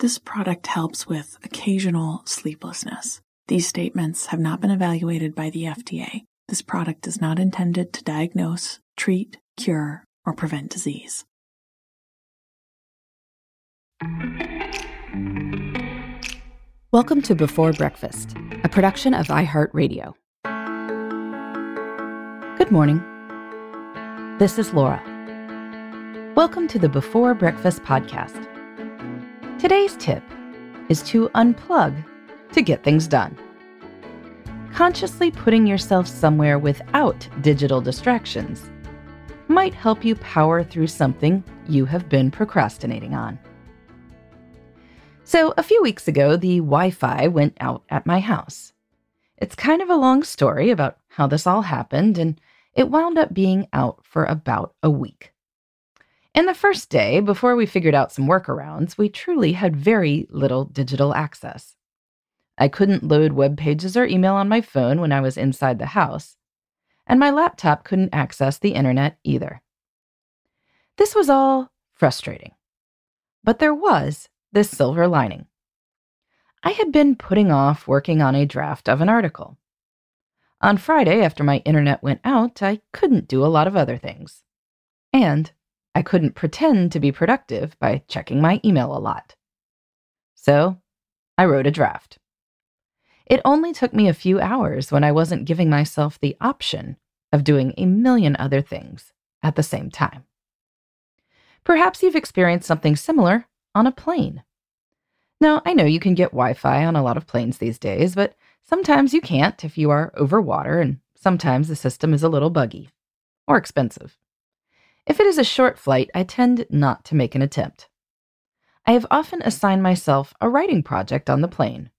This product helps with occasional sleeplessness. These statements have not been evaluated by the FDA. This product is not intended to diagnose, treat, cure, or prevent disease. Welcome to Before Breakfast, a production of iHeartRadio. Good morning. This is Laura. Welcome to the Before Breakfast podcast. Today's tip is to unplug to get things done. Consciously putting yourself somewhere without digital distractions might help you power through something you have been procrastinating on. So, a few weeks ago, the Wi Fi went out at my house. It's kind of a long story about how this all happened, and it wound up being out for about a week. In the first day, before we figured out some workarounds, we truly had very little digital access. I couldn't load web pages or email on my phone when I was inside the house, and my laptop couldn't access the internet either. This was all frustrating. But there was this silver lining. I had been putting off working on a draft of an article. On Friday, after my internet went out, I couldn't do a lot of other things. And I couldn't pretend to be productive by checking my email a lot. So I wrote a draft. It only took me a few hours when I wasn't giving myself the option of doing a million other things at the same time. Perhaps you've experienced something similar on a plane. Now, I know you can get Wi Fi on a lot of planes these days, but sometimes you can't if you are over water, and sometimes the system is a little buggy or expensive. If it is a short flight, I tend not to make an attempt. I have often assigned myself a writing project on the plane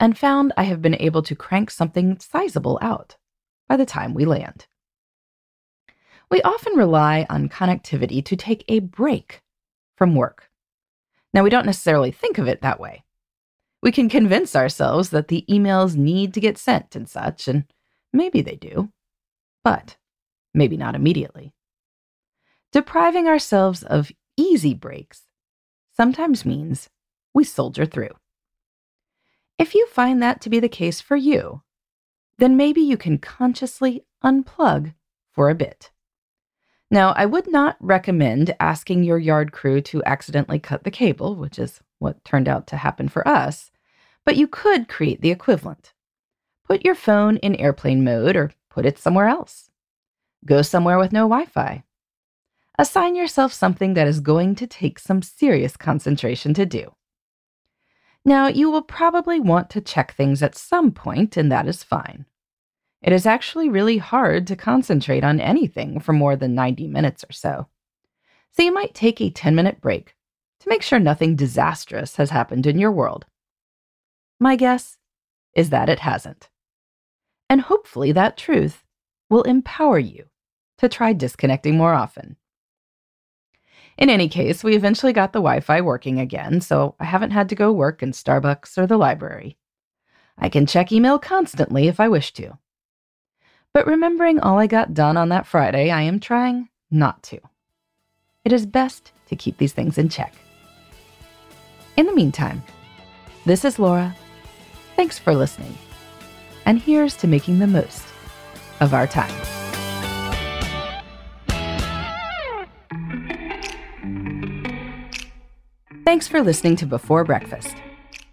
and found I have been able to crank something sizable out by the time we land. We often rely on connectivity to take a break from work. Now, we don't necessarily think of it that way. We can convince ourselves that the emails need to get sent and such, and maybe they do, but maybe not immediately. Depriving ourselves of easy breaks sometimes means we soldier through. If you find that to be the case for you, then maybe you can consciously unplug for a bit. Now, I would not recommend asking your yard crew to accidentally cut the cable, which is what turned out to happen for us, but you could create the equivalent. Put your phone in airplane mode or put it somewhere else. Go somewhere with no Wi Fi. Assign yourself something that is going to take some serious concentration to do. Now, you will probably want to check things at some point, and that is fine. It is actually really hard to concentrate on anything for more than 90 minutes or so. So you might take a 10 minute break to make sure nothing disastrous has happened in your world. My guess is that it hasn't. And hopefully that truth will empower you to try disconnecting more often. In any case, we eventually got the Wi Fi working again, so I haven't had to go work in Starbucks or the library. I can check email constantly if I wish to. But remembering all I got done on that Friday, I am trying not to. It is best to keep these things in check. In the meantime, this is Laura. Thanks for listening. And here's to making the most of our time. Thanks for listening to Before Breakfast.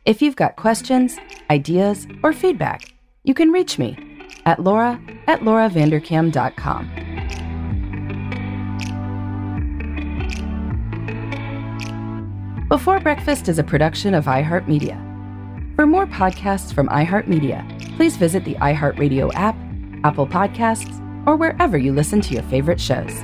If you've got questions, ideas, or feedback, you can reach me at laura at lauravanderkam.com. Before Breakfast is a production of iHeartMedia. For more podcasts from iHeartMedia, please visit the iHeartRadio app, Apple Podcasts, or wherever you listen to your favorite shows.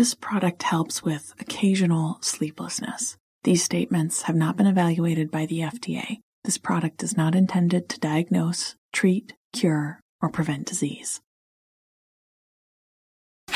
This product helps with occasional sleeplessness. These statements have not been evaluated by the FDA. This product is not intended to diagnose, treat, cure, or prevent disease.